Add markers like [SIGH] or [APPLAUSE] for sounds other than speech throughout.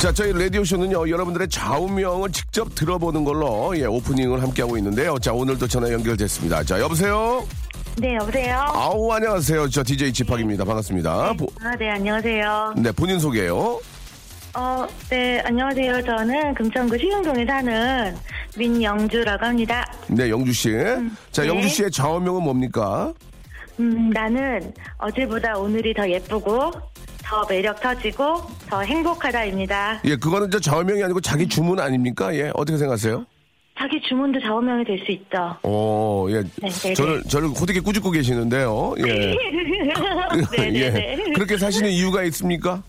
자, 저희 라디오쇼는요, 여러분들의 좌우명을 직접 들어보는 걸로, 예, 오프닝을 함께하고 있는데요. 자, 오늘도 전화 연결됐습니다. 자, 여보세요? 네, 여보세요? 아우, 안녕하세요. 저 DJ 지팍입니다. 반갑습니다. 보- 아, 네, 안녕하세요. 네, 본인 소개요. 어, 네, 안녕하세요. 저는 금천구 시흥동에 사는 민영주라고 합니다. 네, 영주씨. 자, 네. 영주씨의 좌우명은 뭡니까? 음, 나는 어제보다 오늘이 더 예쁘고, 더 매력 터지고, 더 행복하다입니다. 예, 그거는 저 좌우명이 아니고 자기 주문 아닙니까? 예, 어떻게 생각하세요? 자기 주문도 좌우명이 될 수 있죠. 어, 예. 네, 네, 저를, 저를 호되게 꾸짖고 계시는데요. 예. 네네네. [LAUGHS] 예. 그렇게 사시는 이유가 있습니까?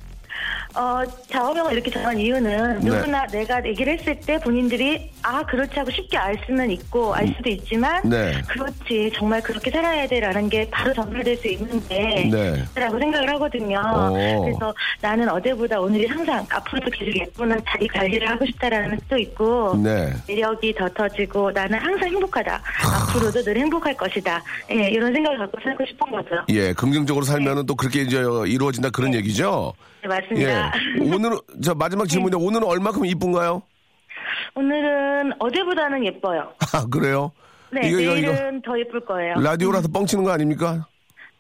어, 좌우명을 이렇게 정한 이유는 네. 누구나 내가 얘기를 했을 때 본인들이 아, 그렇지 하고 쉽게 알 수는 있고, 알 수도 있지만, 네. 그렇지, 정말 그렇게 살아야 돼라는 게 바로 전달될 수 있는데, 네. 라고 생각을 하거든요. 오. 그래서 나는 어제보다 오늘이 항상 앞으로도 계속 예쁜 자기 관리를 하고 싶다라는 뜻도 있고, 네. 매력이 더 터지고, 나는 항상 행복하다. 앞으로도 늘 행복할 것이다. 예, 이런 생각을 갖고 살고 싶은 거죠. 예, 긍정적으로 살면 은 또 그렇게 이제 이루어진다 그런 얘기죠? 네, 맞습니다. 예. 오늘은, 저 마지막 질문인데 오늘은 얼마큼 이쁜가요? 오늘은 어제보다는 예뻐요. 아, 그래요? 네, 이거, 이거, 내일은 이거. 더 예쁠 거예요. 라디오라서 뻥치는 거 아닙니까?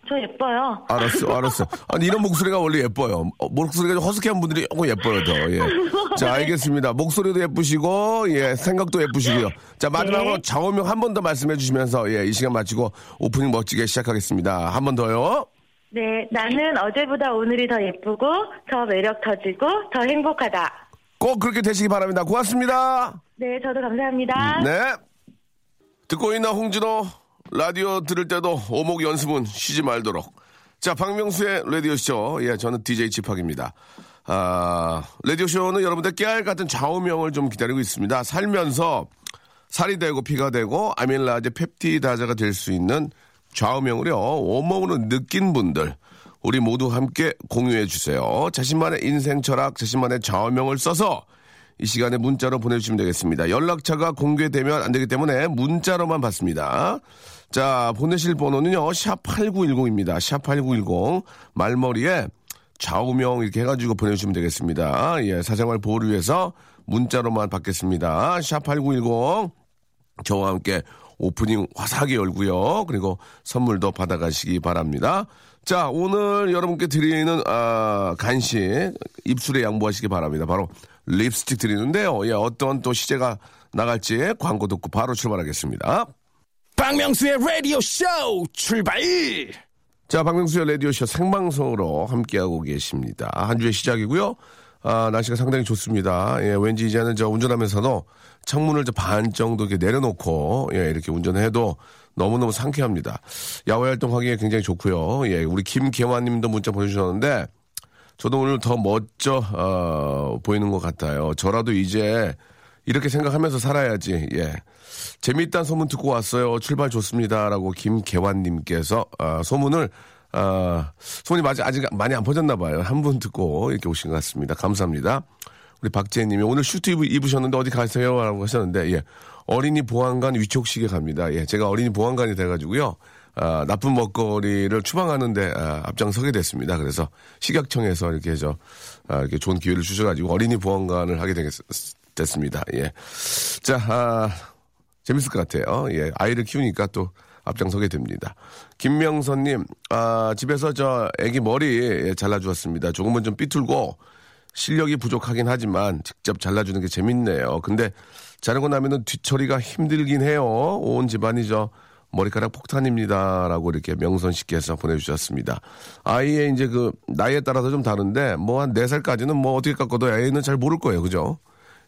저 예뻐요. 알았어, 알았어. 아니, 이런 목소리가 원래 예뻐요. 어, 목소리가 좀 허스키한 분들이 조금 예뻐요, 더. 예. [LAUGHS] 자, 알겠습니다. 목소리도 예쁘시고, 예, 생각도 예쁘시고요. 자, 마지막으로 네. 좌우명 한 번 더 말씀해 주시면서, 예, 이 시간 마치고 오프닝 멋지게 시작하겠습니다. 한 번 더요. 네, 나는 어제보다 오늘이 더 예쁘고, 더 매력 터지고, 더 행복하다. 꼭 그렇게 되시기 바랍니다. 고맙습니다. 네, 저도 감사합니다. 네. 듣고 있나 홍진호 라디오 들을 때도 오목 연습은 쉬지 말도록. 자, 박명수의 라디오쇼. 예, 저는 DJ 지팍입니다. 아, 라디오쇼는 여러분들 깨알 같은 좌우명을 좀 기다리고 있습니다. 살면서 살이 되고 피가 되고 아밀라제 펩티다자가 될 수 있는 좌우명을요, 온몸으로 느낀 분들. 우리 모두 함께 공유해 주세요. 자신만의 인생 철학, 자신만의 좌우명을 써서 이 시간에 문자로 보내주시면 되겠습니다. 연락처가 공개되면 안 되기 때문에 문자로만 받습니다. 자, 보내실 번호는요, 샵8910입니다. 샵8910. 말머리에 좌우명 이렇게 해가지고 보내주시면 되겠습니다. 예, 사생활 보호를 위해서 문자로만 받겠습니다. 샵8910. 저와 함께 오프닝 화사하게 열고요. 그리고 선물도 받아가시기 바랍니다. 자, 오늘 여러분께 드리는 아, 간식 입술에 양보하시기 바랍니다. 바로 립스틱 드리는데요. 예, 어떤 또 시제가 나갈지 광고 듣고 바로 출발하겠습니다. 박명수의 라디오 쇼 출발! 자, 박명수의 라디오 쇼 생방송으로 함께하고 계십니다. 한 주의 시작이고요. 아, 날씨가 상당히 좋습니다. 예, 왠지 이제는 저 운전하면서도 창문을 저반 정도 이렇게 내려놓고, 예, 이렇게 운전해도 너무너무 상쾌합니다. 야외 활동하기에 굉장히 좋고요. 예, 우리 김계환 님도 문자 보내주셨는데, 저도 오늘 더 멋져, 어, 보이는 것 같아요. 저라도 이제 이렇게 생각하면서 살아야지, 예. 재미있다는 소문 듣고 왔어요. 출발 좋습니다라고 김계환님께서 아, 소문을 아, 소문이 아직 많이 안 퍼졌나 봐요. 한 분 듣고 이렇게 오신 것 같습니다. 감사합니다. 우리 박재님이 오늘 슈트 입으, 입으셨는데 어디 가세요?라고 하셨는데 예. 어린이 보안관 위촉식에 갑니다. 예, 제가 어린이 보안관이 돼가지고요. 아, 나쁜 먹거리를 추방하는데 아, 앞장서게 됐습니다. 그래서 식약청에서 이렇게 저 아, 이렇게 좋은 기회를 주셔가지고 어린이 보안관을 하게 되겠, 됐습니다. 예. 자, 아, 재밌을 것 같아요. 예, 아이를 키우니까 또 앞장서게 됩니다. 김명선님, 아, 집에서 저 애기 머리 예, 잘라주었습니다. 조금은 좀 삐뚤고 실력이 부족하긴 하지만 직접 잘라주는 게 재밌네요. 근데 자르고 나면은 뒤처리가 힘들긴 해요. 온 집안이 저 머리카락 폭탄입니다 라고 이렇게 명선 씨께서 보내주셨습니다. 아이의 이제 그 나이에 따라서 좀 다른데 뭐한 네살까지는 뭐 어떻게 깎아도 애는 잘 모를 거예요. 그죠?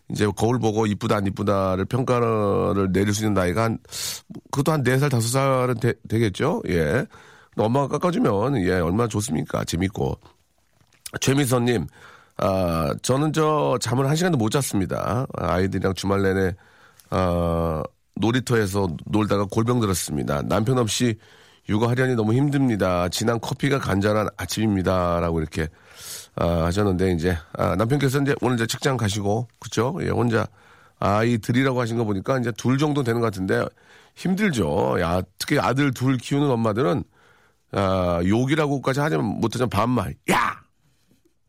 이제 거울 보고 이쁘다 안 이쁘다를 평가를 내릴 수 있는 나이가 한 그것도 한네살 다섯 살은 되, 되겠죠. 예. 엄마가 깎아주면 예 얼마나 좋습니까? 재밌고 최미선님, 아, 저는 저 잠을 한 시간도 못 잤습니다. 아이들이랑 주말 내내, 아, 놀이터에서 놀다가 골병 들었습니다. 남편 없이 육아하려니 너무 힘듭니다. 진한 커피가 간절한 아침입니다. 라고 이렇게, 아, 하셨는데, 이제, 아, 남편께서 이제 오늘 이제 직장 가시고, 그쵸? 예, 혼자 아이들이라고 하신 거 보니까 이제 둘 정도 되는 것 같은데 힘들죠. 야, 특히 아들 둘 키우는 엄마들은, 아, 욕이라고까지 하지 못하지만 반말, 야!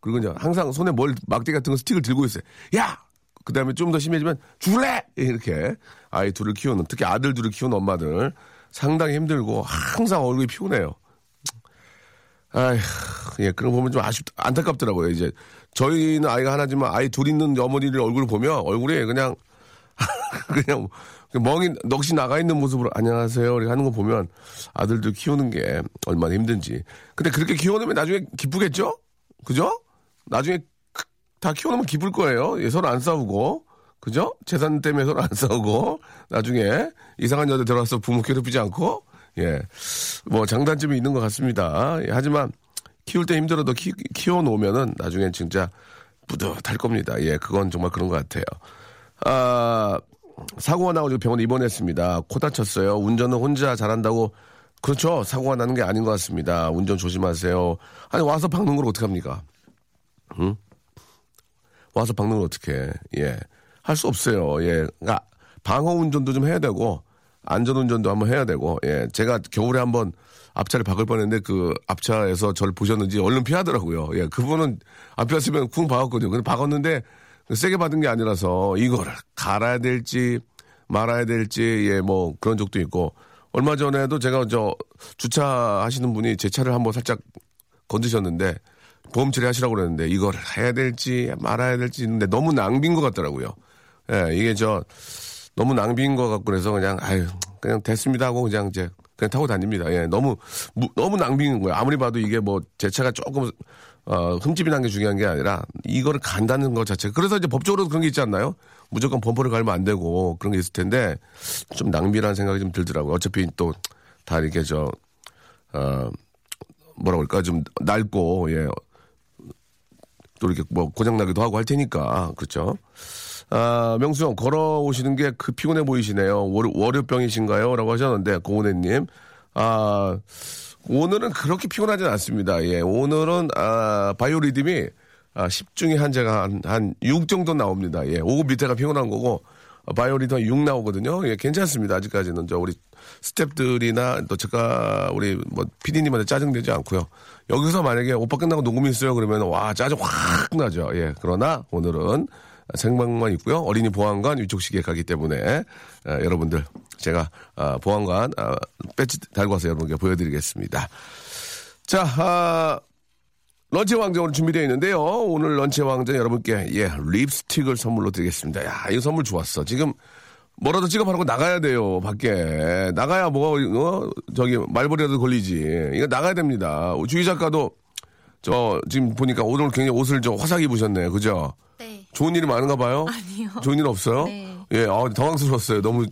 그리고 이제 항상 손에 뭘 막대 같은 거 스틱을 들고 있어요. 야! 그 다음에 좀 더 심해지면 죽을래! 이렇게 아이 둘을 키우는 특히 아들 둘을 키우는 엄마들 상당히 힘들고 항상 얼굴이 피곤해요. 아휴, 예, 그런 거 보면 좀 아쉽, 안타깝더라고요. 이제 저희는 아이가 하나지만 아이 둘 있는 어머니를 얼굴을 보면 얼굴이 그냥 [LAUGHS] 그냥 멍이 넋이 나가 있는 모습으로 안녕하세요 이렇게 하는 거 보면 아들들 키우는 게 얼마나 힘든지. 근데 그렇게 키워놓으면 나중에 기쁘겠죠? 그죠? 나중에 크- 다 키워놓으면 기쁠 거예요. 예, 서로 안 싸우고. 그죠? 재산 때문에 서로 안 싸우고. 나중에 이상한 여자 들어와서 부모 괴롭히지 않고. 예. 뭐 장단점이 있는 것 같습니다. 예, 하지만 키울 때 힘들어도 키, 키워놓으면은 나중엔 진짜 뿌듯할 겁니다. 예, 그건 정말 그런 것 같아요. 아, 사고가 나가지고 병원에 입원했습니다. 코 다쳤어요. 운전은 혼자 잘한다고. 그렇죠. 사고가 나는 게 아닌 것 같습니다. 운전 조심하세요. 아니, 와서 박는 걸 어떡합니까? 응? 와서 박는 걸 어떻게 예. 할 수 없어요. 예. 그러니까 방어 운전도 좀 해야 되고, 안전 운전도 한번 해야 되고, 예. 제가 겨울에 한번 앞차를 박을 뻔했는데 그 앞차에서 저를 보셨는지 얼른 피하더라고요. 예. 그분은 앞에 왔으면 쿵 박았거든요. 근데 박았는데 세게 받은 게 아니라서 이거를 갈아야 될지 말아야 될지 예 뭐 그런 적도 있고 얼마 전에도 제가 저 주차하시는 분이 제 차를 한번 살짝 건드셨는데 보험 처리하시라고 그랬는데 이거를 해야 될지 말아야 될지 있는데 너무 낭비인 것 같더라고요. 예, 이게 저 너무 낭비인 것 같고 그래서 그냥 아유 그냥 됐습니다 하고 그냥 이제 그냥 타고 다닙니다. 예, 너무 무- 너무 낭비인 거예요. 아무리 봐도 이게 뭐 제 차가 조금 어, 흠집이 난 게 중요한 게 아니라 이거를 간다는 것 자체. 그래서 이제 법적으로 그런 게 있지 않나요? 무조건 범퍼를 갈면 안 되고 그런 게 있을 텐데 좀 낭비라는 생각이 좀 들더라고요. 어차피 또 다 이렇게 저 어, 뭐라 그럴까 좀 낡고 예. 또 이렇게 뭐 고장나기도 하고 할 테니까 그렇죠. 아, 명수 형 걸어오시는 게 그 피곤해 보이시네요. 월, 월요병이신가요? 라고 하셨는데 고은혜님 아 오늘은 그렇게 피곤하진 않습니다. 예, 오늘은 아 바이오 리듬이 아, 10 중에 한 제가 한, 한 6 정도 나옵니다. 예, 5 밑에가 피곤한 거고 아, 바이오 리듬 6 나오거든요. 예, 괜찮습니다. 아직까지는 저 우리 스탭들이나 또 제가 우리 뭐 PD님한테 짜증내지 않고요. 여기서 만약에 오빠 끝나고 녹음이 있어요 그러면 와 짜증 확 나죠. 예, 그러나 오늘은 생방만 있고요. 어린이 보안관 위촉 시기에 가기 때문에 에, 여러분들 제가 아, 보안관 아, 배지 달고 와서 여러분께 보여드리겠습니다. 자, 아, 런치 왕자 오늘 준비되어 있는데요. 오늘 런치 왕자 여러분께 예 립스틱을 선물로 드리겠습니다. 야, 이 선물 좋았어. 지금 뭐라도 찍어 바르고 나가야 돼요. 밖에 나가야 뭐 어? 저기 말벌이라도 걸리지. 이거 나가야 됩니다. 주희 작가도 저 지금 보니까 오늘 굉장히 옷을 좀 화사하게 입으셨네. 그죠? 네. 좋은 일이 많은가 봐요? 아니요. 좋은 일 없어요? 네. 예, 아, 당황스러웠어요. 너무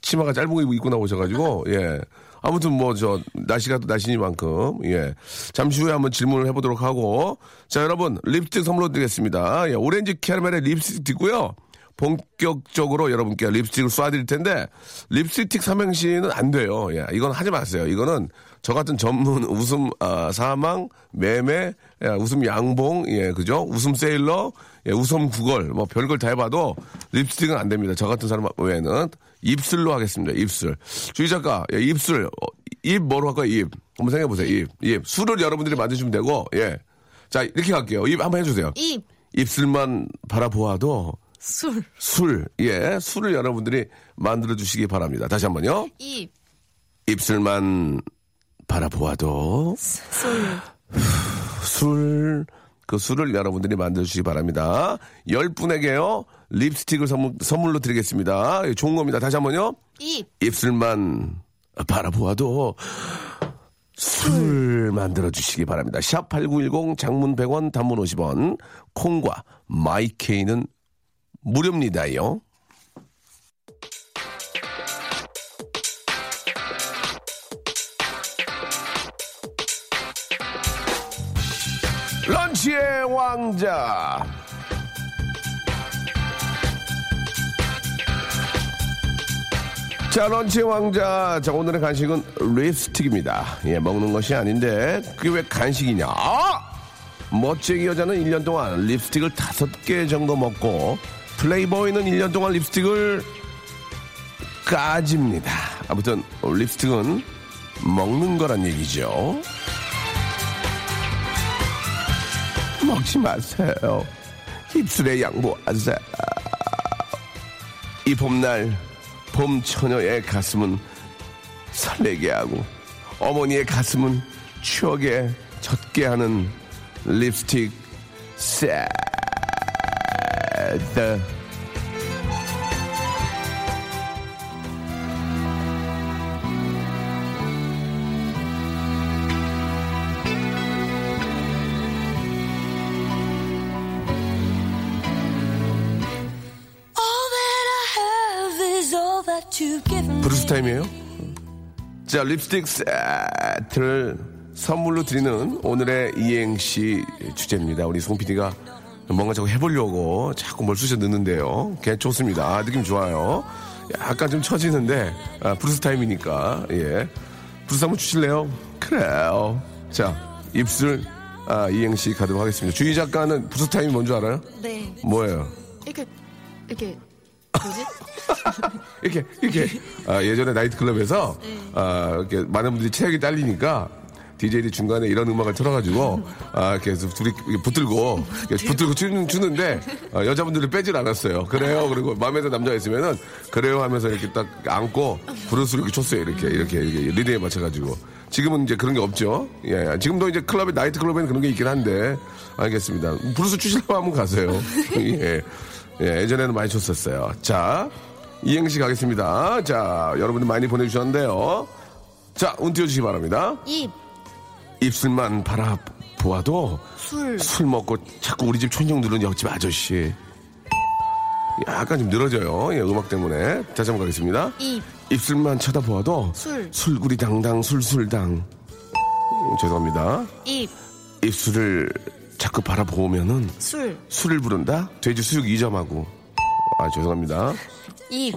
치마가 짧은 거 입고 나오셔가지고, 예. 아무튼 뭐, 저, 날씨가 또 날씨니만큼, 예. 잠시 후에 한번 질문을 해보도록 하고. 자, 여러분, 립스틱 선물로 드리겠습니다. 예, 오렌지 캐러멜의 립스틱 있고요. 본격적으로 여러분께 립스틱을 쏴드릴 텐데, 립스틱 삼행시는 안 돼요. 예, 이건 하지 마세요. 이거는 저 같은 전문 [LAUGHS] 웃음, 아, 사망, 매매, 예, 웃음 양봉, 예, 그죠? 웃음 세일러, 예, 웃음 구걸, 뭐 별걸 다 해봐도 립스틱은 안 됩니다. 저 같은 사람 외에는 입술로 하겠습니다. 입술. 주희 작가, 예, 입술. 어, 입 뭐로 할까요? 입. 한번 생각해 보세요. 입. 입. 술을 여러분들이 만드시면 되고, 예. 자, 이렇게 갈게요. 입 한번 해주세요. 입, 입술만 바라보아도 술, 술, 예, 술을 여러분들이 만들어 주시기 바랍니다. 다시 한 번요. 입, 입술만 바라보아도 술, 그 술을 여러분들이 만들어 주시기 바랍니다. 열 분에게요, 립스틱을 선물, 선물로 드리겠습니다. 예, 좋은 겁니다. 다시 한 번요. 입. 입술만 바라보아도 술 만들어 주시기 바랍니다. 샵 8910 장문 100원, 단문 50원, 콩과 마이케이는 무료입니다요. 런치의 왕자. 자, 런치의 왕자. 자, 오늘의 간식은 립스틱입니다. 예, 먹는 것이 아닌데, 그게 왜 간식이냐? 아! 멋쟁이 여자는 1년 동안 립스틱을 다섯 개 정도 먹고, 플레이보이는 1년 동안 립스틱을 까집니다. 아무튼, 립스틱은 먹는 거란 얘기죠. 먹지 마세요. 입술에 양보하세요. 이 봄날 봄 처녀의 가슴은 설레게 하고 어머니의 가슴은 추억에 젖게 하는 립스틱 세 트. 브루스 타임이에요? 자, 립스틱 세트를 선물로 드리는 오늘의 이행시 주제입니다. 우리 송 PD가 뭔가 자꾸 해보려고 자꾸 뭘 쑤셔 넣는데요. 걔 좋습니다. 아, 느낌 좋아요. 약간 좀 처지는데, 아, 브루스 타임이니까, 예. 브루스 한번 주실래요? 그래요. 자, 입술, 아, 이행시 가도록 하겠습니다. 주희 작가는 브루스 타임이 뭔 줄 알아요? 네. 뭐예요? 이렇게 이렇게 뭐지? [LAUGHS] 이렇게 이렇게 아, 예전에 나이트클럽에서 아, 이렇게 많은 분들이 체력이 딸리니까 DJ들이 중간에 이런 음악을 틀어가지고 아, 해서 둘이 붙들고 붙들고 추는, 추는데 아, 여자분들을 빼질 않았어요. 그래요. 그리고 마음에 드는 남자가 있으면은 그래요 하면서 이렇게 딱 안고 브루스를 이렇게 쳤어요. 이렇게 이렇게 이렇게 리듬에 맞춰가지고 지금은 이제 그런 게 없죠. 예, 지금도 이제 클럽에 나이트 클럽에는 그런 게 있긴 한데 알겠습니다. 브루스 추시려고 하면 가세요. [LAUGHS] 예. 예, 예전에는 많이 췄었어요. 자, 이행시 가겠습니다. 자, 여러분들 많이 보내주셨는데요. 자, 운 띄워주시기 바랍니다. 입. 입술만 바라보아도 술. 술 먹고 자꾸 우리 집 촌정들은 옆집 아저씨. 약간 좀 늘어져요. 예, 음악 때문에. 다시 한번 가겠습니다. 입. 입술만 쳐다보아도 술. 술구리 당당 술술당. 음, 죄송합니다. 입. 입술을 자꾸 바라보면은 술. 술을 부른다? 돼지 수육 2점하고. 아, 죄송합니다. 입.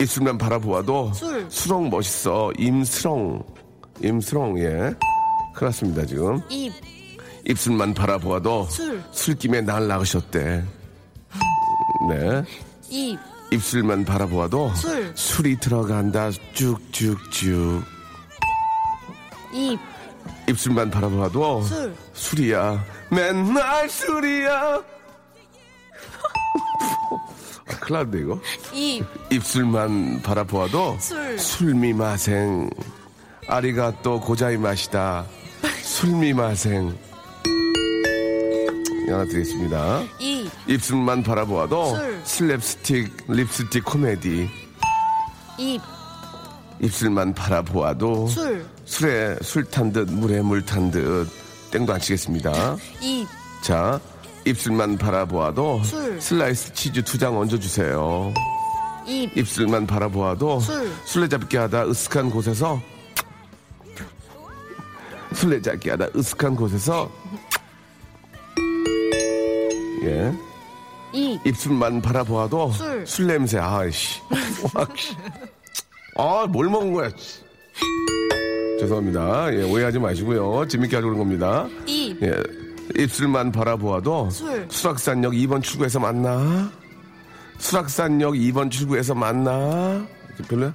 입술만 바라보아도 술. 수렁 멋있어. 임수렁. 임수렁, 예. 큰일 났습니다, 지금. 입. 입술만 바라보아도 술. 술김에 날 나으셨대. 네. 입. 입술만 바라보아도 술. 술이 들어간다. 쭉쭉쭉. 입. 입술만 바라보아도 술. 술이야. 맨날 술이야. 아, 큰일 났네, 이거. 입. 입술만 바라보아도 술. 술미 마생 아리가 또 고자이 맛이다 술미마생 하나 드리겠습니다 입. 입술만 바라보아도 술. 슬랩스틱 립스틱 코미디 입. 입술만 바라보아도 술. 술에 술 탄 듯 물에 물 탄 듯 땡도 안 치겠습니다 입. 자 입술만 바라보아도 술. 슬라이스 치즈 두 장 얹어주세요 입. 입술만 바라보아도 술. 술래잡기 하다 으슥한 곳에서 술래잡기 하다 으슥한 곳에서 예 입. 입술만 바라보아도 술. 술 냄새 아이씨 아뭘 먹은 거야 씨. 죄송합니다 예 오해하지 마시고요 재밌게 그런 겁니다 입. 예 입술만 바라보아도 술. 수락산역 2번 출구에서 만나 수락산역 2번 출구에서 만나 별로야?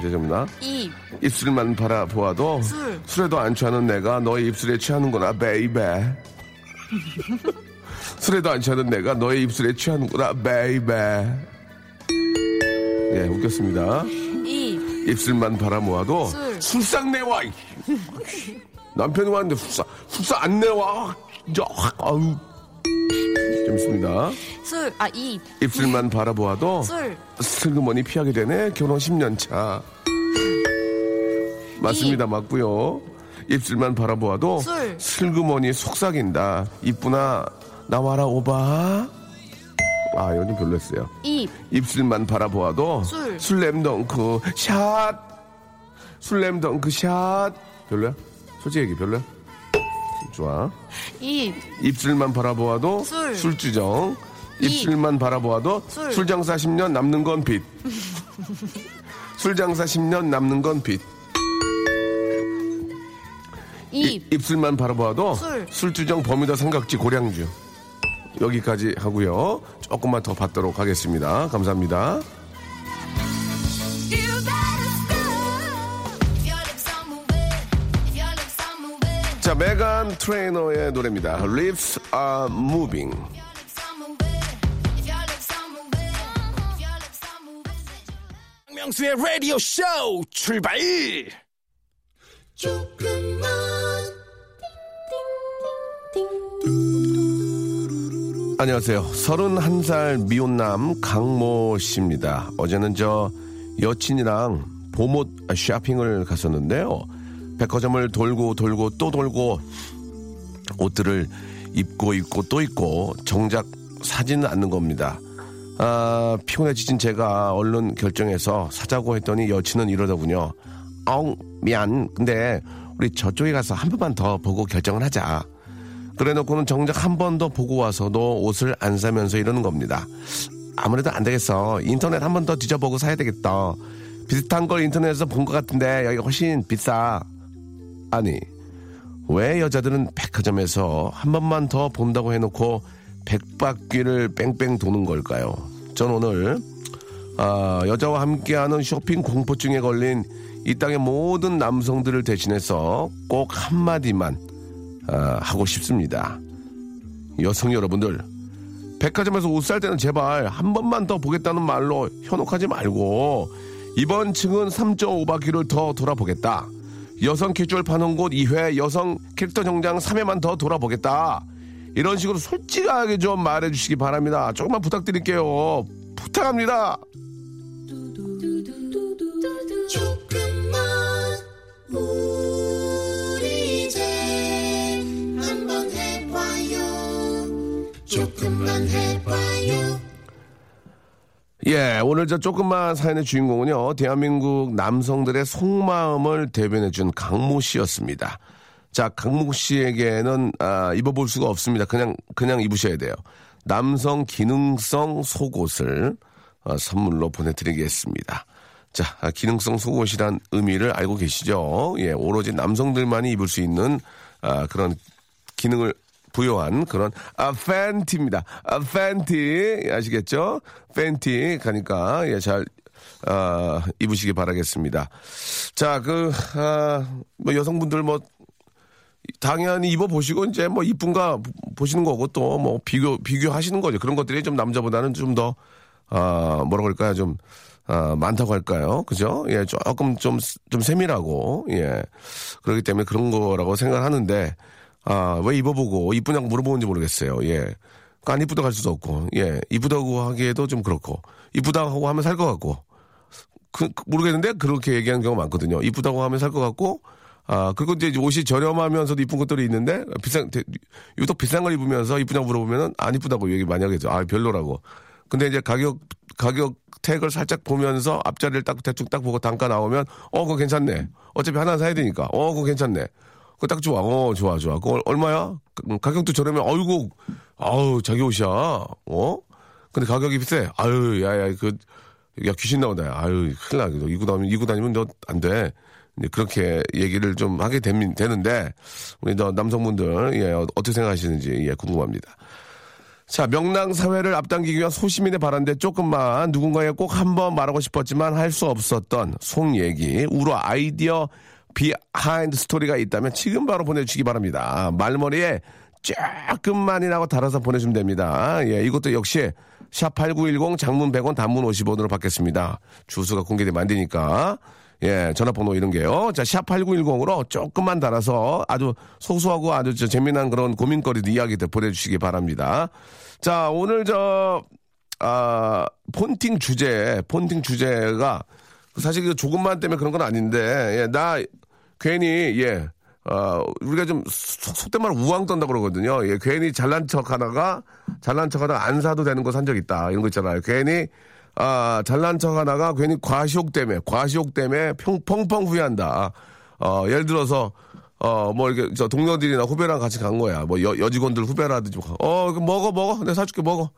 죄송합니다 입. 입술만 바라보아도 술. 술에도 안 취하는 내가 너의 입술에 취하는구나 베이베 [LAUGHS] 술에도 안 취하는 내가 너의 입술에 취하는구나 베이베 예 웃겼습니다 입. 입술만 바라보아도 술. 술상 내와. 이. [LAUGHS] 남편이 왔는데 술상 술상 안 내와. 확 아우. 재밌습니다. 술. 아, 입. 입술만 바라보아도 술. 슬그머니 피하게 되네. 결혼 10년 차. 맞습니다. 맞고요. 입술만 바라보아도 술. 슬그머니 속삭인다. 이쁘나 나와라 오바. 아 이건 좀 별로였어요. 입. 입술만 바라보아도 술. 술램덩크 샷. 술램덩크 샷. 별로야? 솔직히 얘기 별로야? 좋아. [LAUGHS] 입. 입술만 바라보아도 술. 술주정. 입. 입술만 바라보아도 술. 술 장사 10년 남는 건 빚. 술 장사 10년 남는 건 빚. 입. 입술만 바라보아도 술. 술주정 버뮤다 삼각지 고량주. 여기까지 하고요. 조금만 더 받도록 하겠습니다. 감사합니다. 자, 메간 트레이너의 노래입니다. Lips are moving. 박명수의 라디오 쇼 출발! 안녕하세요. 31살 미혼남 강모 씨입니다. 어제는 저 여친이랑 봄옷 쇼핑을 갔었는데요. 백화점을 돌고 돌고 또 돌고 옷들을 입고 입고 또 입고 정작 사지는 않는 겁니다. 아, 피곤해지진 제가 얼른 결정해서 사자고 했더니 여친은 이러더군요. 엉, 미안. 근데 우리 저쪽에 가서 한 번만 더 보고 결정을 하자. 그래 놓고는 정작 한 번 더 보고 와서 너 옷을 안 사면서 이러는 겁니다. 아무래도 안 되겠어. 인터넷 한 번 더 뒤져보고 사야 되겠다. 비슷한 걸 인터넷에서 본 것 같은데 여기가 훨씬 비싸. 아니, 왜 여자들은 백화점에서 한 번만 더 본다고 해놓고 백바퀴를 뺑뺑 도는 걸까요? 전 오늘 아, 여자와 함께하는 쇼핑 공포증에 걸린 이 땅의 모든 남성들을 대신해서 꼭 한마디만 아, 하고 싶습니다. 여성 여러분들, 백화점에서 옷 살 때는 제발 한 번만 더 보겠다는 말로 현혹하지 말고 이번 층은 3.5바퀴를 더 돌아보겠다. 여성 캐주얼 파는 곳 2회, 여성 캐릭터 정장 3회만 더 돌아보겠다. 이런 식으로 솔직하게 좀 말해주시기 바랍니다. 조금만 부탁드릴게요. 부탁합니다. 예, 오늘 저 조금만 사연의 주인공은요, 대한민국 남성들의 속마음을 대변해준 강모 씨였습니다. 자, 강모 씨에게는, 아, 입어볼 수가 없습니다. 그냥, 그냥 입으셔야 돼요. 남성 기능성 속옷을 어, 선물로 보내드리겠습니다. 자, 아, 기능성 속옷이란 의미를 알고 계시죠? 예, 오로지 남성들만이 입을 수 있는, 아, 그런 기능을 부여한 그런 아 팬티입니다. 아 팬티 아시겠죠? 팬티 가니까 예잘 아, 입으시기 바라겠습니다. 자, 그, 아, 뭐 여성분들 뭐, 당연히 입어보시고 이제 뭐 이쁜가 보시는 거고 또 뭐 비교, 비교하시는 거죠. 그런 것들이 좀 남자보다는 좀 더, 아, 뭐라고 할까요? 좀, 아, 많다고 할까요? 그죠? 예, 조금 좀, 좀 세밀하고, 예. 그렇기 때문에 그런 거라고 생각하는데, 아, 왜 입어보고 이쁘냐고 물어보는지 모르겠어요. 예. 안 이쁘다고 할 수도 없고, 예. 이쁘다고 하기에도 좀 그렇고, 이쁘다고 하면 살 것 같고, 그, 그 모르겠는데 그렇게 얘기하는 경우가 많거든요. 이쁘다고 하면 살 것 같고, 아, 그리고 이제 옷이 저렴하면서도 이쁜 것들이 있는데, 비싼, 대- 유독 비싼 걸 입으면서 이쁘냐고 물어보면은 안 이쁘다고 얘기 많이 하겠죠. 아, 별로라고. 근데 이제 가격, 가격 택을 살짝 보면서 앞자리를 딱 대충 딱 보고 단가 나오면, 어, 그거 괜찮네. 어차피 하나 사야 되니까. 어, 그거 괜찮네. 그거 딱 좋아. 어, 좋아, 좋아. 그거 얼- 얼마야? 가- 가격도 저렴해. 어이구, 아우, 자기 옷이야. 어? 근데 가격이 비싸. 아유, 야, 야, 그, 야, 귀신 나온다. 야. 아유, 큰일 나. 너 이고 다니면, 이고 다니면 너 안 돼. 그렇게 얘기를 좀 하게 되, 되는데, 우리 저 남성분들, 예, 어- 어떻게 생각하시는지, 예, 궁금합니다. 자, 명랑 사회를 앞당기기 위한 소시민의 바란데 조금만 누군가에 꼭 한번 말하고 싶었지만 할 수 없었던 속 얘기, 우로 아이디어 비하인드 스토리가 있다면 지금 바로 보내주시기 바랍니다. 말머리에 조금만이라고 달아서 보내주면 됩니다. 예, 이것도 역시 샵8910 장문 100원 단문 50원으로 받겠습니다. 주소가 공개되면 안 되니까. 예, 전화번호 이런 게요. 자, 샵8910으로 조금만 달아서 아주 소소하고 아주 저 재미난 그런 고민거리도 이야기들 보내주시기 바랍니다. 자, 오늘 저, 아, 폰팅 주제, 폰팅 주제가 사실 그 조금만 때문에 그런 건 아닌데, 예, 나 괜히, 예, 어, 우리가 좀 속- 속된 말 우왕 떤다 그러거든요. 예, 괜히 잘난 척 하다가, 잘난 척 하다가 안 사도 되는 거 산 적 있다. 이런 거 있잖아요. 괜히, 아, 잘난 척 하다가 괜히 과시욕 때문에, 과시욕 때문에 평, 펑펑 후회한다. 어, 예를 들어서, 어, 뭐, 이렇게, 저, 동료들이나 후배랑 같이 간 거야. 뭐, 여, 여직원들 후배라든지, 뭐, 어, 이거 먹어, 먹어. 내가 사줄게, 먹어.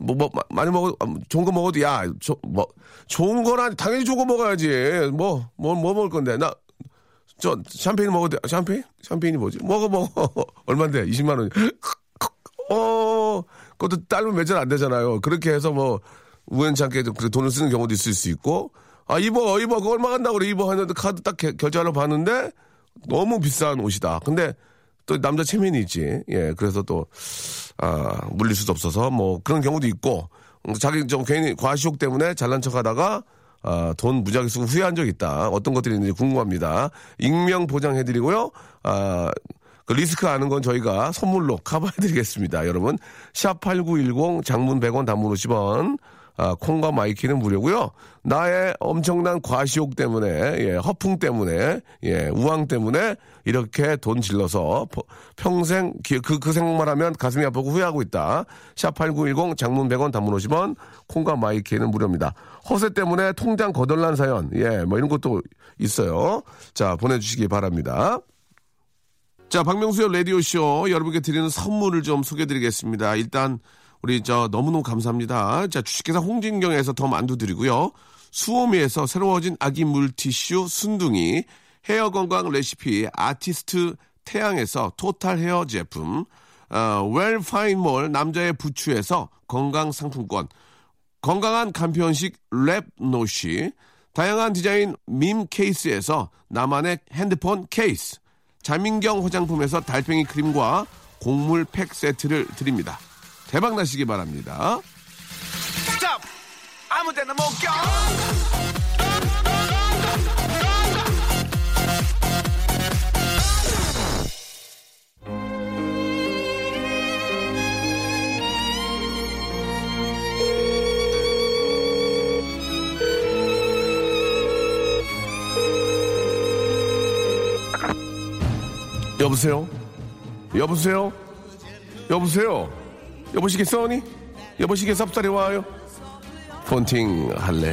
뭐, 뭐, 마- 많이 먹어, 아, 좋은 거 먹어도, 야, 저, 뭐, 좋은 거란, 당연히 좋은 거 먹어야지. 뭐, 뭐, 뭐 먹을 건데. 나, 저, 샴페인 먹어도 돼. 샴페인? 샴페인이 뭐지? 먹어, 먹어. [LAUGHS] 얼만데? 20만 원. 어, 그것도 딸면 몇전 안 되잖아요. 그렇게 해서 뭐, 우연찮게 그 돈을 쓰는 경우도 있을 수 있고, 아, 입어, 입어. 그거 얼마 간다고 그래, 입어. 하는데 카드 딱 개- 결제하러 봤는데, 너무 비싼 옷이다. 근데, 또 남자 체면이 있지. 예, 그래서 또, 아, 물릴 수도 없어서 뭐 그런 경우도 있고, 음, 자기 좀 괜히 과시욕 때문에 잘난 척 하다가, 아, 돈 무지하게 쓰고 후회한 적 있다. 어떤 것들이 있는지 궁금합니다. 익명 보장해드리고요. 아, 그 리스크 아는 건 저희가 선물로 커버해드리겠습니다. 여러분, 샵8910 장문 100원 단문 50원. 아, 콩과 마이키는 무료고요. 나의 엄청난 과시욕 때문에, 예, 허풍 때문에, 예, 우왕 때문에 이렇게 돈 질러서 포- 평생 기- 그, 그 생각만 하면 가슴이 아프고 후회하고 있다. 샵8910 장문 100원 단문 50원 콩과 마이키는 무료입니다. 허세 때문에 통장 거덜난 사연, 예, 뭐 이런 것도 있어요. 자, 보내주시기 바랍니다. 자, 박명수의 라디오쇼 여러분께 드리는 선물을 좀 소개드리겠습니다. 일단 우리 저 너무너무 감사합니다. 자, 주식회사 홍진경에서 더 만두 드리고요. 수오미에서 새로워진 아기 물티슈 순둥이, 헤어 건강 레시피 아티스트 태양에서 토탈 헤어 제품, 어, 웰파인몰 남자의 부추에서 건강 상품권, 건강한 간편식 랩노시, 다양한 디자인 밈 케이스에서 나만의 핸드폰 케이스, 자민경 화장품에서 달팽이 크림과 곡물 팩 세트를 드립니다. 대박 나시기 바랍니다. 스탑! 아무 데나 못 껴! 여보세요? 여보세요? 여보세요? 여보시겠어니? 여보시겠 쌉쌀이 와요? 폰팅 할래?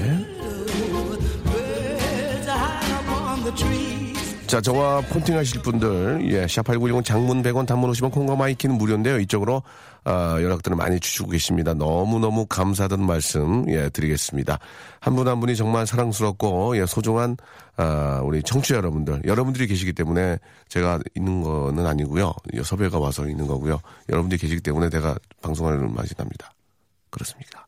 자, 저와 폰팅 하실 분들, 예, 샵8910 장문 100원 단문 50원 콩과 마이키는 무료인데요. 이쪽으로, 아, 연락들을 많이 주시고 계십니다. 너무너무 감사하다는 말씀, 예, 드리겠습니다. 한 분 한 분이 정말 사랑스럽고, 예, 소중한, 아, 우리 청취자 여러분들, 여러분들이 계시기 때문에 제가 있는 거는 아니고요. 예, 섭외가 와서 있는 거고요. 여러분들이 계시기 때문에 제가 방송하는 맛이 납니다. 그렇습니까?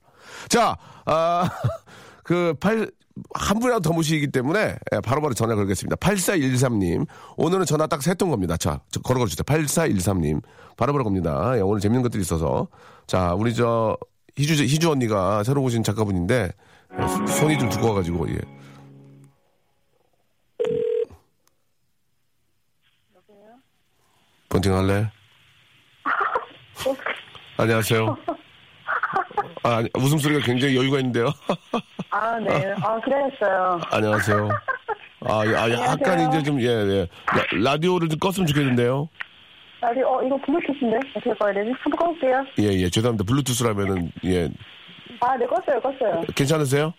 자, 아, [LAUGHS] 그, 팔, 한 분이라도 더 모시기 때문에 예, 바로 바로 전화 걸겠습니다. 8413님. 오늘은 전화 딱 세 통 겁니다. 자, 저 걸어 주세요. 8413님. 바로바로 겁니다. 예, 오늘 재밌는 것들이 있어서. 자, 우리 저, 희주, 희주 언니가 새로 오신 작가분인데, 예, 소- 손이 좀 두꺼워 가지고, 예. 본팅 할래? [LAUGHS] 안녕하세요. 아, 아니, 웃음소리가 굉장히 여유가 있는데요. 아, 네. 아, 그랬어요. 안녕하세요. 아, 예, 아, 약간 안녕하세요. 이제 좀, 예, 예. 라, 디오를좀 껐으면 좋겠는데요. 아니, 어, 이거 블루투스인데? 어떻게 꺼야 되지? 한번 꺼볼게요. 예, 예. 죄송합니다. 블루투스라면은, 예. 아, 네, 껐어요, 껐어요. 괜찮으세요?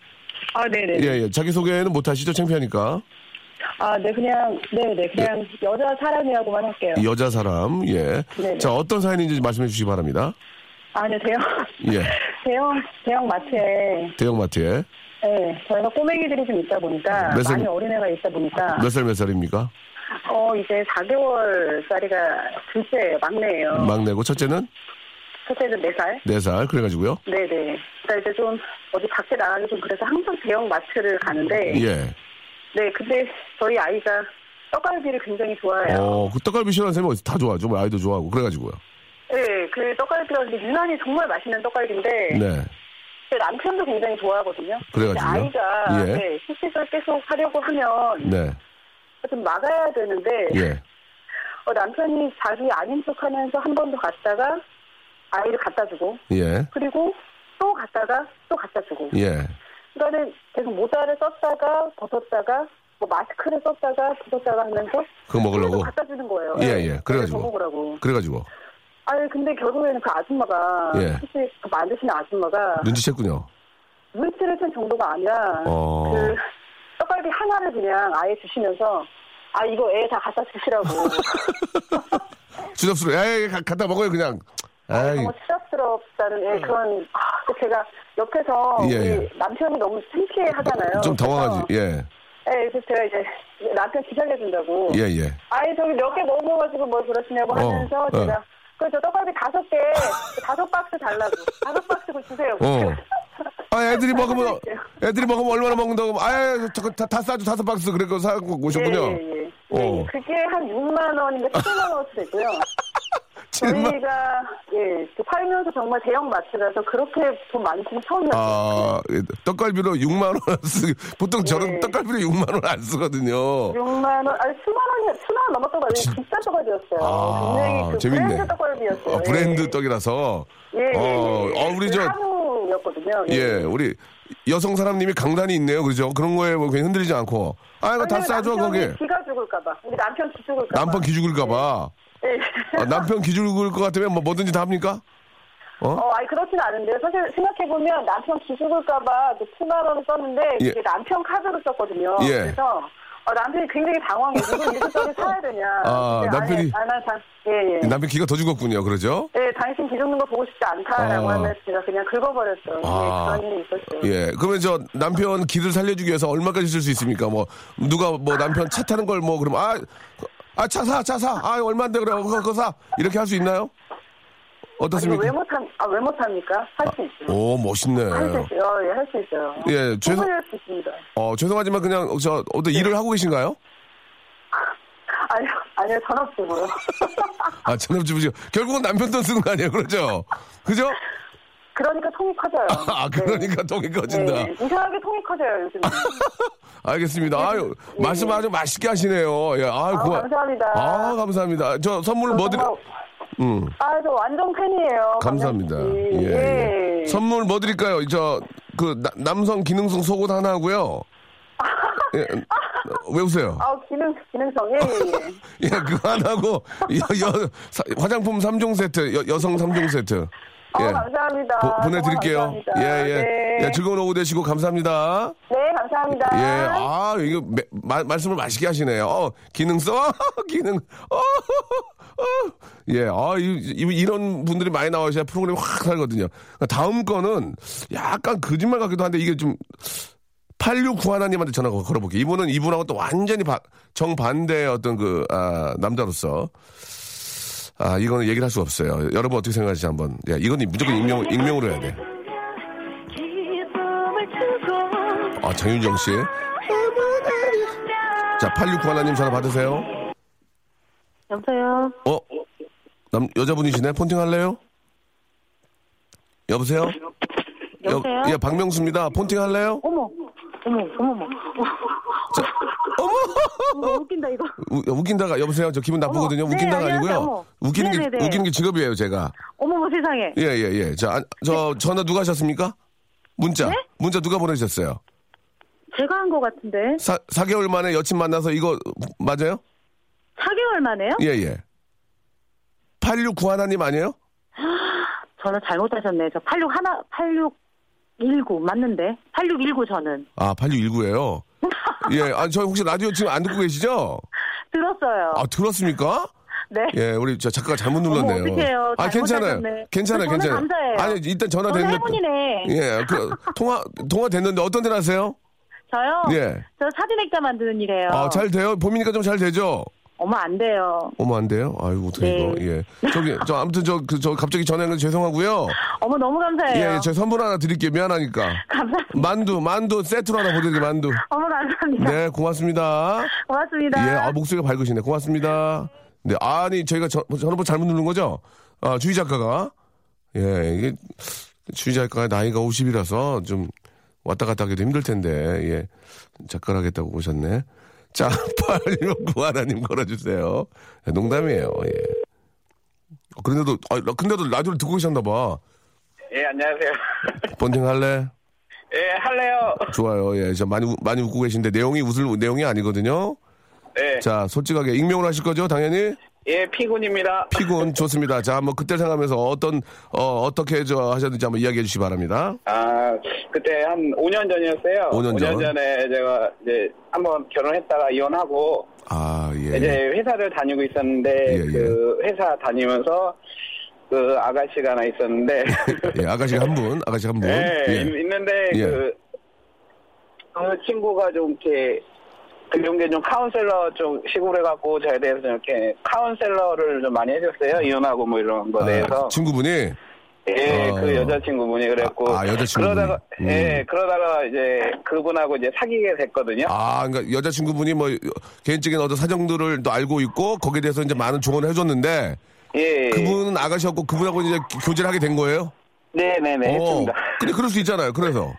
아, 네네. 예, 예. 자기소개는 못하시죠? 창피하니까. 아, 네, 그냥, 네네, 그냥 여자 사람이라고만 할게요. 여자 사람, 예. 네네. 자, 어떤 사연인지 말씀해 주시기 바랍니다. 아, 네, 대형, 예. [LAUGHS] 대형, 대형 마트에, 대형 마트에. 네, 저희가 꼬맹이들이 좀 있다 보니까, 몇 살- 많이 어린애가 있다 보니까, 몇 살 몇 살입니까? 어, 이제 4개월짜리가 둘째예요, 막내예요. 막내고 첫째는 첫째는 4살. 네 살. 그래가지고요. 네네. 그러니까 이제 좀, 어디 밖에 나가기 좀 그래서 항상 대형 마트를 가는데, 예. 네, 근데 저희 아이가 떡갈비를 굉장히 좋아해요. 어, 그 떡갈비 싫어하는 사람이 어디 다 좋아하죠. 뭐 아이도 좋아하고. 그래가지고요. 네, 그 떡갈비가 근데 유난히 정말 맛있는 떡갈비인데, 네. 제 남편도 굉장히 좋아하거든요. 그래가지고요? 근데 아이가 예. 네, 시식을 계속 하려고 하면 네. 좀 막아야 되는데 예. 어, 남편이 자기 아닌 척하면서 한 번 더 갔다가 아이를 갖다 주고 예. 그리고 또 갔다가 또 갖다 주고 예. 그러니까는 계속 모자를 썼다가 벗었다가 뭐 마스크를 썼다가 벗었다가 하면서 그거 먹으려고? 갖다 주는 거예요. 예, 네. 예. 그래가지고. 그래가지고. 아니 근데 결국에는 그 아줌마가 예. 그 만드시는 아줌마가 눈치챘군요. 눈치를 챈 정도가 아니라 어. 그 떡갈비 하나를 그냥 아예 주시면서 아 이거 애 다 갖다 주시라고 [LAUGHS] 주접스러워. 에이, 가- 갖다 먹어요, 그냥. 에이. 너무 추잡스럽다는 예, 그런 아, 그 제가 옆에서 예, 예. 남편이 너무 창피해 하잖아요. 좀 당황하지. 예. 예, 그래서 제가 이제 남편 기살려준다고 예, 예. 아니 저기 몇 개 먹어가지고 뭘 그러시냐고 어, 하면서 어. 제가 그저 떡갈비 다섯 개 다섯 박스 달라고 다섯 박스 그 주세요. 어. [LAUGHS] 아, 애들이 먹으면, 애들이 먹으면 얼마나 먹는다고. 아, 다, 다 싸줘, 다섯 박스. 그래서 사고 오셨군요. 예, 예, 예. 어. 예, 그게 한 6만 원인가 7만 원어치 되고요. 저희가 예, 그 팔면서 정말 대형 마트라서 그렇게 돈 많이 쓰는 처음이었어요. 아, 예, 떡갈비로 6만 원 쓰, 보통 저런 예. 떡갈비로 6만 원 안 쓰거든요. 6만 원, 아니 7만 원이 7만 원 넘었던 거 아니에요? 비싼 떡갈비였어요. 아, 굉장히 그 재밌네. 브랜드 떡갈비였어요. 어, 브랜드 예. 떡이라서. 예, 예, 어, 예. 어, 우리 그 저, 한우였거든요. 예, 우리 여성 사람님이 강단이 있네요. 그죠? 그런 거에 뭐 그냥 흔들리지 않고. 아, 이거 다 싸줘, 거기. 기가 죽을까봐. 우리 남편 기 죽을까봐. 남편 기 죽을까봐. 예. 아, 남편 기죽을 것 같으면 뭐 뭐든지 다 합니까? 어? 어, 아니, 그렇진 않은데요. 사실 생각해 보면 남편 기 죽을까봐 그 7만 원을 썼는데, 예. 그게 남편 카드로 썼거든요. 예. 그래서, 어, 남편이 굉장히 당황해. 이거 이렇게까지 사야 되냐. 아, 남편이- 아, 난 당, 예, 예. 남편 기가 더 죽었군요. 그러죠? 예, 당신 기 죽는 거 보고 싶지 않다라고 아. 하면서 제가 그냥 긁어버렸어요. 아. 예, 그런 일이 있었어요. 예. 그러면 저 남편 기를 살려주기 위해서 얼마까지 쓸 수 있습니까? 뭐, 누가 뭐 남편 차 타는 걸 뭐, 그러면, 아, 아, 차 사, 차 사. 아, 얼마인데 그래. 그거, 그거 사. 이렇게 할 수 있나요? 아니, 어떻습니까? 왜 못함, 아, 왜 못합니까? 할 수 있어요. 오, 멋있네. 할 수 있어요. 예, 할 수 있어요. 예, 죄송- 충분히 할수 있습니다. 어, 죄송하지만 그냥 저 어떤 일을 하고 계신가요? [LAUGHS] 아니요, 아니요, 전업주부요. 아, 전업주부죠. 결국은 남편 돈 쓰는 거 아니에요? 그렇죠? 그죠? 그러니까 통이 커져요. [LAUGHS] 아, 그러니까 돈이 커진다. 네, 이상하게 통이 커져요, 요즘. [LAUGHS] 알겠습니다. 아유, 예, 말씀 예. 아주 맛있게 하시네요. 예, 아유, 아, 고마- 감사합니다. 아, 감사합니다. 저 선물 뭐 정말- 음, 아, 저 완전 팬이에요. 감사합니다. 씨. 예, 예. 선물 뭐 드릴까요? 저, 그, 나- 남성 기능성 속옷 하나 하고요. [LAUGHS] 예, 왜 웃어요? 아, 기능, 기능성. 예, 예, 예. 예, 그거 하나 하고, 여, 여- 사- 화장품 3종 세트, 여, 여성 3종 세트. 예. 어, 감사합니다. 보, 보내드릴게요. 감사합니다. 예, 예. 네. 예, 즐거운 오후 되시고 감사합니다. 네, 감사합니다. 예, 아, 이거 매- 마- 말씀을 맛있게 하시네요. 어, 기능성, [LAUGHS] 기능, 어, 어. 예, 아, 이, 이- 이런 분들이 많이 나와주셔야 프로그램이 확 살거든요. 그러니까 다음 거는 약간 거짓말 같기도 한데 이게 좀 8691 하나님한테 전화 걸어볼게요. 이분은 이분하고 또 완전히 바- 정반대의 어떤 그, 아, 남자로서. 아, 이거는 얘기를 할수 없어요. 여러분 어떻게 생각하시지 한번. 예, 이건 무조건 익명, 익명으로 해야 돼. 아, 장윤정 씨. 자, 869 하나님 전화 받으세요. 여보세요? 어? 남, 여자분이시네? 폰팅 할래요? 여보세요? 여보세요? 예, 박명수입니다. 폰팅 할래요? 어머, 어머, 어머, 어머. 어머! 어머, 웃긴다, 이거. 우, 웃긴다가, 여보세요? 저 기분 나쁘거든요. 어머, 웃긴다가 네, 아니고요. 어머. 웃기는 게. 웃기는 게 직업이에요, 제가. 어머, 세상에. 예, 예, 예. 자, 아, 저, 전화 누가 하셨습니까? 문자. 네? 문자 누가 보내셨어요? 제가 한거 같은데. 사, 4개월 만에 여친 만나서 이거, 맞아요? 4개월 만에요? 예, 예. 869 하나님 아니에요? [GASPS] 저는 잘못하셨네. 저 86 하나, 8619 맞는데? 8619 저는. 아, 8619예요. 예, 아, 저 혹시 라디오 지금 안 듣고 계시죠? 들었어요. 아, 들었습니까? 네. 예, 우리 저 작가가 잘못 눌렀네요. 어떡해요. 아, 괜찮아요. 괜찮아요, 저는 괜찮아요. 감사해요. 아니, 일단 전화 저는 됐는데. 예, 그, 통화, 통화 됐는데 어떤 일 하세요? 저요? 예. 저 사진 액자 만드는 일이에요. 아, 잘 돼요? 봄이니까 좀 잘 되죠? 어머, 안 돼요. 어머, 안 돼요? 아이고, 어떡해, 네. 이거. 예. 저기, 저, 아무튼 저, 그, 저, 갑자기 전화한 건 죄송하고요. 어머, 너무 감사해요. 예, 저 선물 하나 드릴게요. 미안하니까. 감사합니다. 만두, 만두 세트로 하나 보내드릴게요, 만두. 어머, 감사합니다. 네, 고맙습니다. 고맙습니다. 예, 아, 목소리가 밝으시네. 고맙습니다. 네, 아니, 저희가 저, 전화번호 잘못 누른 거죠? 아, 주희 작가가. 예, 이게, 취재할까 나이가 50이라서 좀 왔다 갔다 하기도 힘들 텐데, 예. 작가하겠다고 오셨네. 자, 8691 하나님 걸어주세요. 예, 농담이에요, 예. 어, 그런데도, 아, 라- 근데도 라디오를 듣고 계셨나봐. 예, 안녕하세요. [LAUGHS] 본팅 할래? 예, 할래요. 좋아요, 예. 저 많이, 우- 많이 웃고 계신데 내용이 웃을 내용이 아니거든요. 네. 자, 솔직하게 익명으로 하실 거죠, 당연히? 예, 피곤입니다. 피곤 좋습니다. 자, 한번 그때 생각하면서 어떤, 어, 어떻게 저 하셨는지 한번 이야기해 주시기 바랍니다. 아, 그때 한 5년 전이었어요. 5년 전. 전에 제가 이제 한번 결혼했다가 이혼하고 아, 예. 이제 회사를 다니고 있었는데 예, 예. 그 회사 다니면서 그 아가씨가 하나 있었는데 [LAUGHS] 예, 아가씨가 한 분, 아가씨 한 분. 예, 예. 있- 있는데 예. 그, 그 친구가 좀 이렇게 그런 게좀 카운셀러 쪽 식으로 해갖고 저에 대해서 좀 이렇게 카운셀러를 좀 많이 해줬어요. 이혼하고 뭐 이런 거에 대해서. 아, 친구분이 예, 어. 그 여자친구분이 그랬고. 아, 아, 여자친구분이. 그러다가, 음. 예, 그러다가 이제 그분하고 이제 사귀게 됐거든요. 아, 그러니까 여자친구분이 뭐 개인적인 어떤 사정들을 또 알고 있고 거기에 대해서 이제 많은 조언을 해줬는데 예. 그분은 아가씨였고 그분하고 이제 교제를 하게 된 거예요? 네네네, 어, 했습니다. 근데 그럴 수 있잖아요. 그래서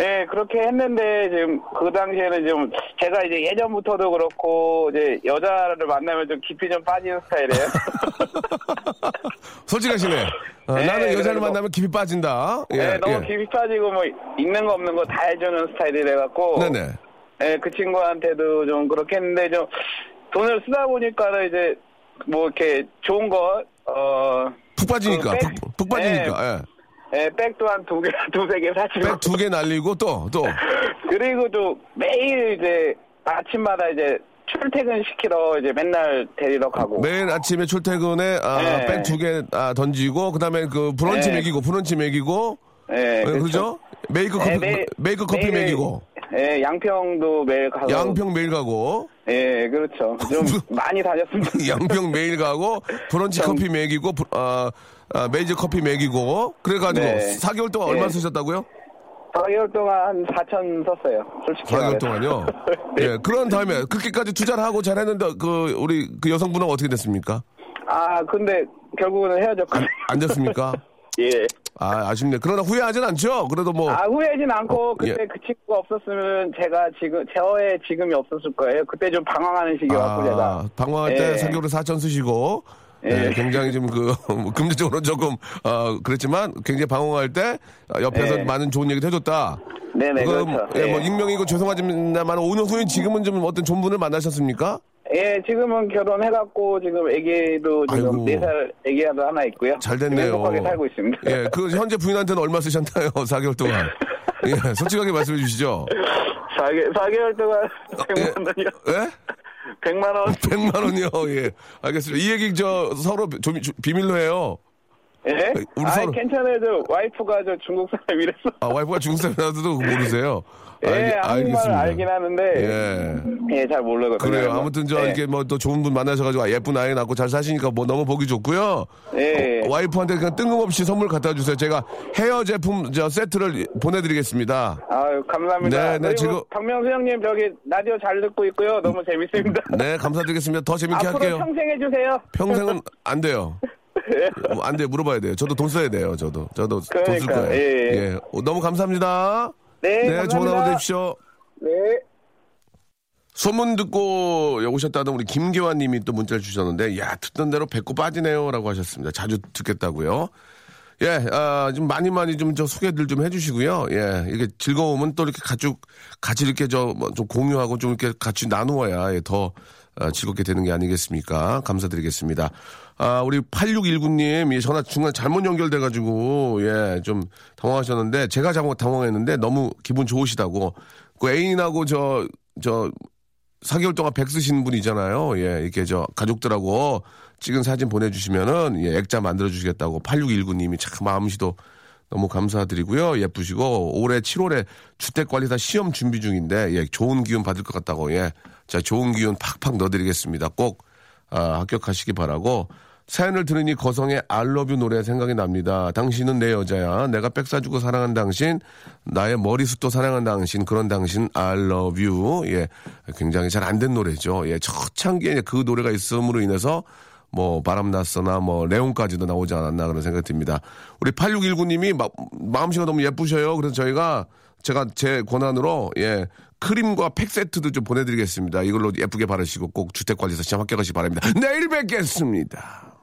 예, 그렇게 했는데 지금 그 당시에는 좀 제가 이제 예전부터도 그렇고 이제 여자를 만나면 좀 깊이 좀 빠지는 스타일이에요. [LAUGHS] 솔직하시네. 어, 네, 나는 여자를 만나면 깊이 빠진다. 예, 예, 너무 예. 깊이 빠지고 뭐 있는 거 없는 거 다 해주는 스타일이라 갖고. 네네. 예, 그 친구한테도 좀 그렇게 했는데 좀 돈을 쓰다 보니까는 이제 뭐 이렇게 좋은 거, 어, 푹 빠지니까. 그 백- 푹, 푹 빠지니까. 예. 예, 백도 한두 개, [LAUGHS] 두세 개 사주고. 백 두 개 날리고 또, 또. [LAUGHS] 그리고 또 매일 이제 아침마다 이제 출퇴근 시키러 이제 맨날 데리러 가고. 매일 아침에 출퇴근에 아, 네. 백두 개 아, 던지고 그다음에 그 브런치 네. 먹이고 브런치 먹이고 예, 예, 그죠? 메이크 커피 네, 매일- 메이크 커피 매일- 먹이고 예, 양평도 매일 가서. 양평 매일 가고 예, 그렇죠. 좀 [LAUGHS] 많이 다녔습니다. 양평 매일 가고 브런치 좀- 커피 먹이고 브- 아, 아, 메이저 커피 먹이고 그래가지고 네. 4개월 동안 얼마 네. 쓰셨다고요? 4개월 동안 한 4천 썼어요. 솔직히. 4개월 말해서. 동안요. [LAUGHS] 네. 예, 그런 다음에 그렇게까지 투자를 하고 잘했는데 그 우리 그 여성분은 어떻게 됐습니까? 아, 근데 결국은 헤어졌거든요. 안 됐습니까? [LAUGHS] 예. 아, 아쉽네. 그러나 후회하진 않죠. 그래도 뭐 아, 후회하진 않고, 어, 그때 예. 그 친구가 없었으면 제가 지금, 저의 지금이 없었을 거예요. 그때 좀 방황하는 시기였고, 제가. 아, 방황할 때 예. 4개월에 4천 쓰시고 예, 예. 굉장히 좀그 [LAUGHS] 금전적으로 조금 어 그랬지만 굉장히 방황할 때 어, 옆에서 예. 많은 좋은 얘기도 해줬다. 네네, 그럼, 그렇죠. 예, 뭐 예. 익명이고 죄송하지만 5년 후에 지금은 좀 어떤 좋은 분을 만나셨습니까? 예, 지금은 결혼해갖고, 지금 애기도 지금 아이고. 4살 애기도 하나 있고요. 잘 됐네요. 행복하게 살고 있습니다. 예, 그 현재 부인한테는 얼마 쓰셨나요? [LAUGHS] 4개월 동안. 예, 솔직하게 말씀해 주시죠. 4개, 4개월 동안 100만 원이요. 예? 100만 원. [LAUGHS] 100만 원이요. 예. 알겠습니다. 이 얘기 저 서로 좀 비밀로 해요. 예? 우리 아, 서로- 괜찮아요. 저 와이프가 저 중국 사람이라서. 아, 와이프가 중국 사람이라도 모르세요. 예, 알겠- 한국말 알겠습니다. 알긴 하는데. 예. 예, 잘 모르거든요. 그래요. 아무튼 저 예. 이렇게 뭐 또 좋은 분 만나셔가지고 예쁜 아이 낳고 잘 사시니까 뭐 너무 보기 좋고요. 예. 어, 와이프한테 그냥 뜬금없이 선물 갖다 주세요. 제가 헤어 제품 저 세트를 보내드리겠습니다. 아유, 감사합니다. 네, 네, 지금- 박명수 형님 저기 라디오 잘 듣고 있고요. 너무 재밌습니다. 네, 감사드리겠습니다. 더 재밌게 할게요. 평생 해주세요. 평생은 안 돼요. 뭐, 안 돼요. 물어봐야 돼요. 저도 돈 써야 돼요. 저도. 저도 돈쓸 그러니까, 거예요. 예, 예. 예. 어, 너무 감사합니다. 네, 네, 좋은 감사합니다. 하루 되십시오. 네. 소문 듣고 오셨다던 우리 김계환 님이 또 문자를 주셨는데, 야, 듣던 대로 배꼽 빠지네요. 라고 하셨습니다. 자주 듣겠다고요. 예, 아, 좀 많이 많이 좀 저 소개들 좀 해주시고요. 예, 이게 즐거움은 또 이렇게 가족, 같이 이렇게 저, 뭐좀 공유하고 좀 이렇게 같이 나누어야 예, 더 아, 즐겁게 되는 게 아니겠습니까? 감사드리겠습니다. 아, 우리 8619님, 이 전화 중간 잘못 연결돼가지고, 예, 좀 당황하셨는데, 제가 잘못 당황했는데, 너무 기분 좋으시다고. 그 애인하고 저, 저, 4개월 동안 백 쓰신 분이잖아요. 예, 이렇게 저 가족들하고 찍은 사진 보내주시면은 예, 액자 만들어주시겠다고 8619님이 참 마음씨도 너무 감사드리고요. 예쁘시고 올해 7월에 주택관리사 시험 준비 중인데 예, 좋은 기운 받을 것 같다고 예, 자 좋은 기운 팍팍 넣어드리겠습니다. 꼭 아, 합격하시기 바라고 사연을 들으니 거성의 알러뷰 노래 생각이 납니다. 당신은 내 여자야. 내가 백 사주고 사랑한 당신, 나의 머리숱도 사랑한 당신, 그런 당신, 알러뷰. 예, 굉장히 잘 안 된 노래죠. 예, 초창기에 그 노래가 있음으로 인해서 뭐 바람났어나 뭐 레온까지도 나오지 않았나 그런 생각이 듭니다. 우리 8619님이 마음씨가 너무 예쁘셔요. 그래서 저희가 제가 제 권한으로 예 크림과 팩 세트도 좀 보내드리겠습니다. 이걸로 예쁘게 바르시고 꼭 주택관리사 시험 합격하시기 바랍니다. 내일 뵙겠습니다.